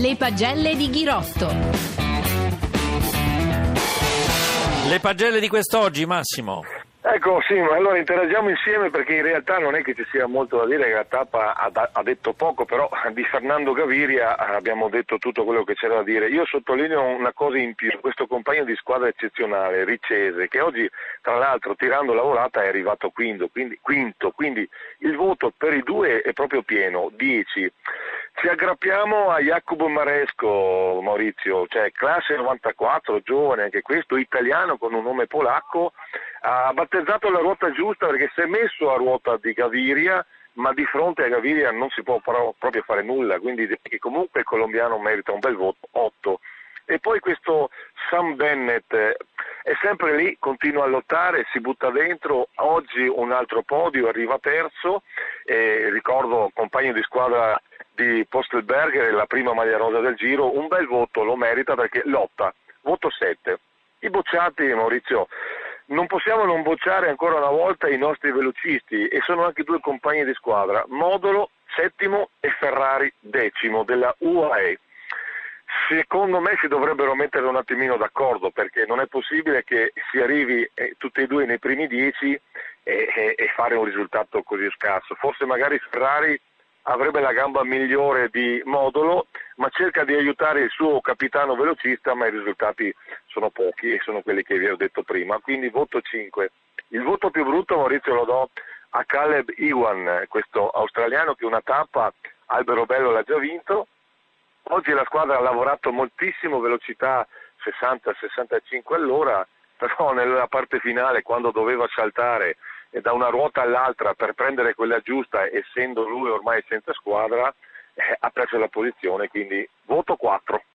Le pagelle di Ghirotto. Le pagelle di quest'oggi, Massimo. Ecco, sì, ma allora interagiamo insieme perché in realtà non è che ci sia molto da dire, la tappa ha, ha, detto poco, però di Fernando Gaviria abbiamo detto tutto quello che c'era da dire. Io sottolineo una cosa in più, questo compagno di squadra eccezionale, Ricese, che oggi tra l'altro tirando la volata è arrivato quinto, quindi, quinto, quindi il voto per i due è proprio pieno, 10. Aggrappiamo a Jacopo Maresco, Maurizio, cioè classe 94, giovane anche questo, italiano con un nome polacco, ha battezzato la ruota giusta perché si è messo a ruota di Gaviria, ma di fronte a Gaviria non si può proprio fare nulla, quindi comunque il colombiano merita un bel voto, 8. E poi questo Sam Bennett eh, è sempre lì, continua a lottare, si butta dentro, oggi un altro podio, arriva terzo, e ricordo compagno di squadra di Postelberger, la prima maglia rosa del giro, un bel voto lo merita perché lotta, voto 7. I bocciati, Maurizio, non possiamo non bocciare ancora una volta i nostri velocisti e sono anche due compagni di squadra, Modolo settimo e Ferrari decimo della UAE. Secondo me si dovrebbero mettere un attimino d'accordo perché non è possibile che si arrivi eh, tutti e due nei primi dieci e, e, e fare un risultato così scarso. Forse magari Ferrari avrebbe la gamba migliore di Modolo, ma cerca di aiutare il suo capitano velocista, ma i risultati sono pochi e sono quelli che vi ho detto prima, quindi voto 5. Il voto più brutto Maurizio lo do a Caleb Iwan, questo australiano che una tappa Albero Bello l'ha già vinto. Oggi la squadra ha lavorato moltissimo, velocità 60-65 all'ora, però nella parte finale quando doveva saltare da una ruota all'altra per prendere quella giusta, essendo lui ormai senza squadra, eh, ha perso la posizione, quindi voto 4.